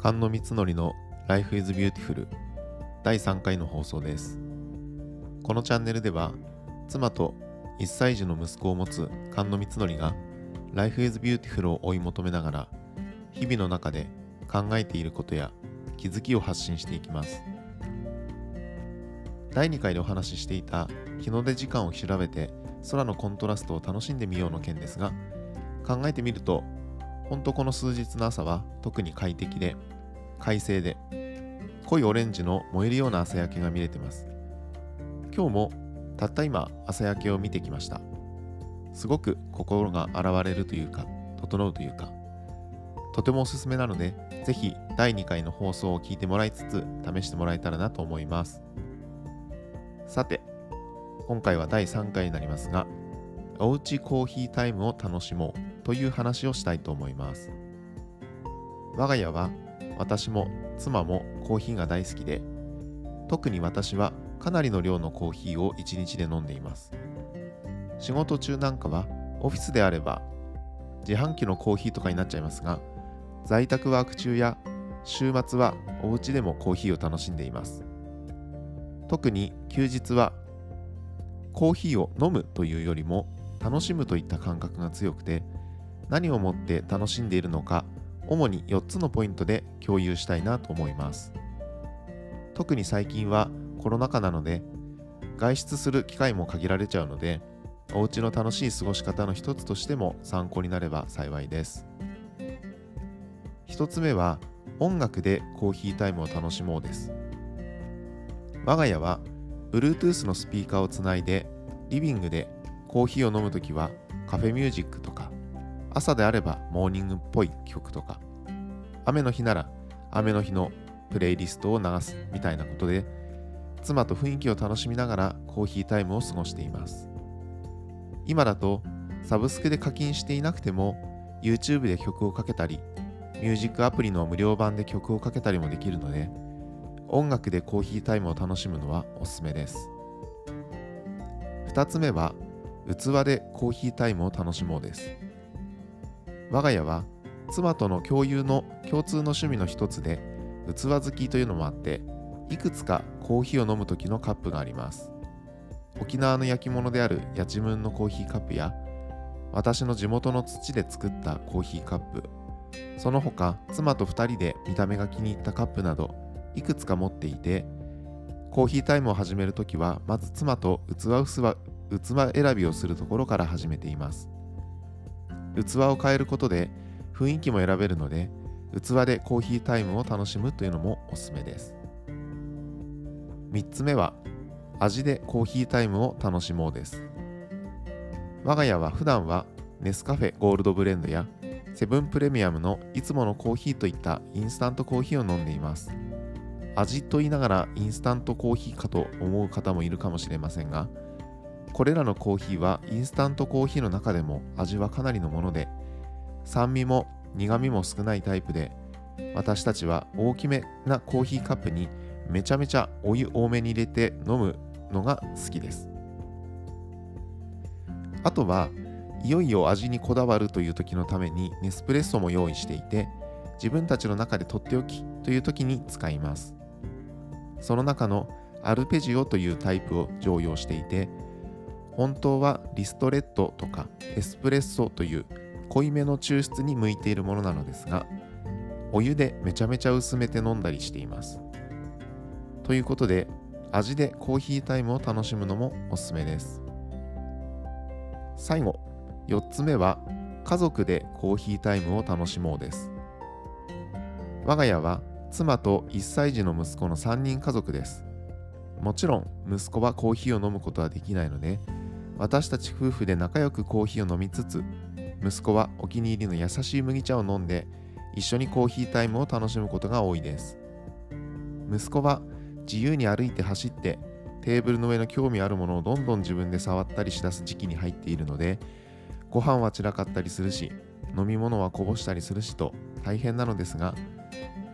菅野光則の Life is Beautiful 第3回の放送です。このチャンネルでは妻と1歳児の息子を持つ菅野光則が Life is Beautiful を追い求めながら日々の中で考えていることや気づきを発信していきます。第2回でお話ししていた日の出時間を調べて空のコントラストを楽しんでみようの件ですが考えてみると本当この数日の朝は特に快適で快晴で濃いオレンジの燃えるような朝焼けが見れてます。今日もたった今朝焼けを見てきました。すごく心が洗われるというか整うというかとてもおすすめなのでぜひ第2回の放送を聞いてもらいつつ試してもらえたらなと思います。さて今回は第3回になりますがおうちコーヒータイムを楽しもう。という話をしたいと思います。我が家は私も妻もコーヒーが大好きで特に私はかなりの量のコーヒーを1日で飲んでいます。仕事中なんかはオフィスであれば自販機のコーヒーとかになっちゃいますが在宅ワーク中や週末はお家でもコーヒーを楽しんでいます。特に休日はコーヒーを飲むというよりも楽しむといった感覚が強くて何をもって楽しんでいるのか主に4つのポイントで共有したいなと思います。特に最近はコロナ禍なので外出する機会も限られちゃうのでお家の楽しい過ごし方の一つとしても参考になれば幸いです。1つ目は音楽でコーヒータイムを楽しもうです。我が家は Bluetooth のスピーカーをつないでリビングでコーヒーを飲むときはカフェミュージックとか朝であればモーニングっぽい曲とか雨の日なら雨の日のプレイリストを流すみたいなことで妻と雰囲気を楽しみながらコーヒータイムを過ごしています。今だとサブスクで課金していなくても YouTube で曲をかけたりミュージックアプリの無料版で曲をかけたりもできるので音楽でコーヒータイムを楽しむのはおすすめです。2つ目は器でコーヒータイムを楽しもうです。我が家は妻との共有の共通の趣味の一つで器好きというのもあっていくつかコーヒーを飲む時のカップがあります。沖縄の焼き物であるやちむんのコーヒーカップや私の地元の土で作ったコーヒーカップ。その他妻と2人で見た目が気に入ったカップなどいくつか持っていてコーヒータイムを始めるときはまず妻と器器選びをするところから始めています。器を変えることで雰囲気も選べるので器でコーヒータイムを楽しむというのもおすすめです。3つ目は味でコーヒータイムを楽しもうです。我が家は普段はネスカフェゴールドブレンドやセブンプレミアムのいつものコーヒーといったインスタントコーヒーを飲んでいます。味と言いながらインスタントコーヒーかと思う方もいるかもしれませんがこれらのコーヒーはインスタントコーヒーの中でも味はかなりのもので酸味も苦味も少ないタイプで私たちは大きめなコーヒーカップにめちゃめちゃお湯多めに入れて飲むのが好きです。あとはいよいよ味にこだわるという時のためにネスプレッソも用意していて自分たちの中でとっておきという時に使います。その中のアルペジオというタイプを常用していて本当はリストレットとかエスプレッソという濃いめの抽出に向いているものなのですがお湯でめちゃめちゃ薄めて飲んだりしています。ということで味でコーヒータイムを楽しむのもおすすめです。最後4つ目は家族でコーヒータイムを楽しもうです。我が家は妻と1歳児の息子の3人家族です。もちろん息子はコーヒーを飲むことはできないので私たち夫婦で仲良くコーヒーを飲みつつ息子はお気に入りの優しい麦茶を飲んで一緒にコーヒータイムを楽しむことが多いです。息子は自由に歩いて走ってテーブルの上の興味あるものをどんどん自分で触ったりしだす時期に入っているのでご飯は散らかったりするし飲み物はこぼしたりするしと大変なのですが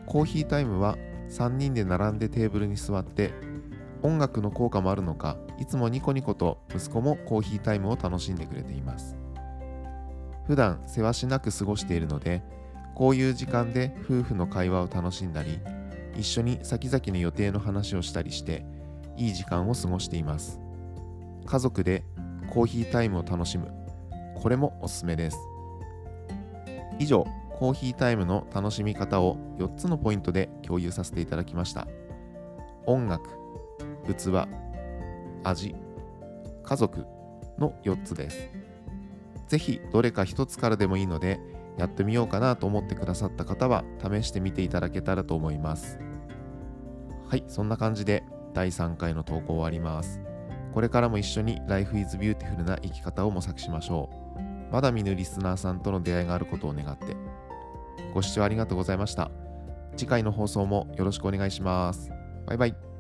コーヒータイムは3人で並んでテーブルに座って音楽の効果もあるのかいつもニコニコと息子もコーヒータイムを楽しんでくれています。普段せわしなく過ごしているのでこういう時間で夫婦の会話を楽しんだり一緒に先々の予定の話をしたりしていい時間を過ごしています。家族でコーヒータイムを楽しむ。これもおすすめです。以上コーヒータイムの楽しみ方を4つのポイントで共有させていただきました。音楽器味家族の4つです。ぜひどれか1つからでもいいのでやってみようかなと思ってくださった方は試してみていただけたらと思います。はいそんな感じで第3回の投稿終わります。これからも一緒に Life is Beautiful な生き方を模索しましょう。まだ見ぬリスナーさんとの出会いがあることを願って。ご視聴ありがとうございました。次回の放送もよろしくお願いします。バイバイ。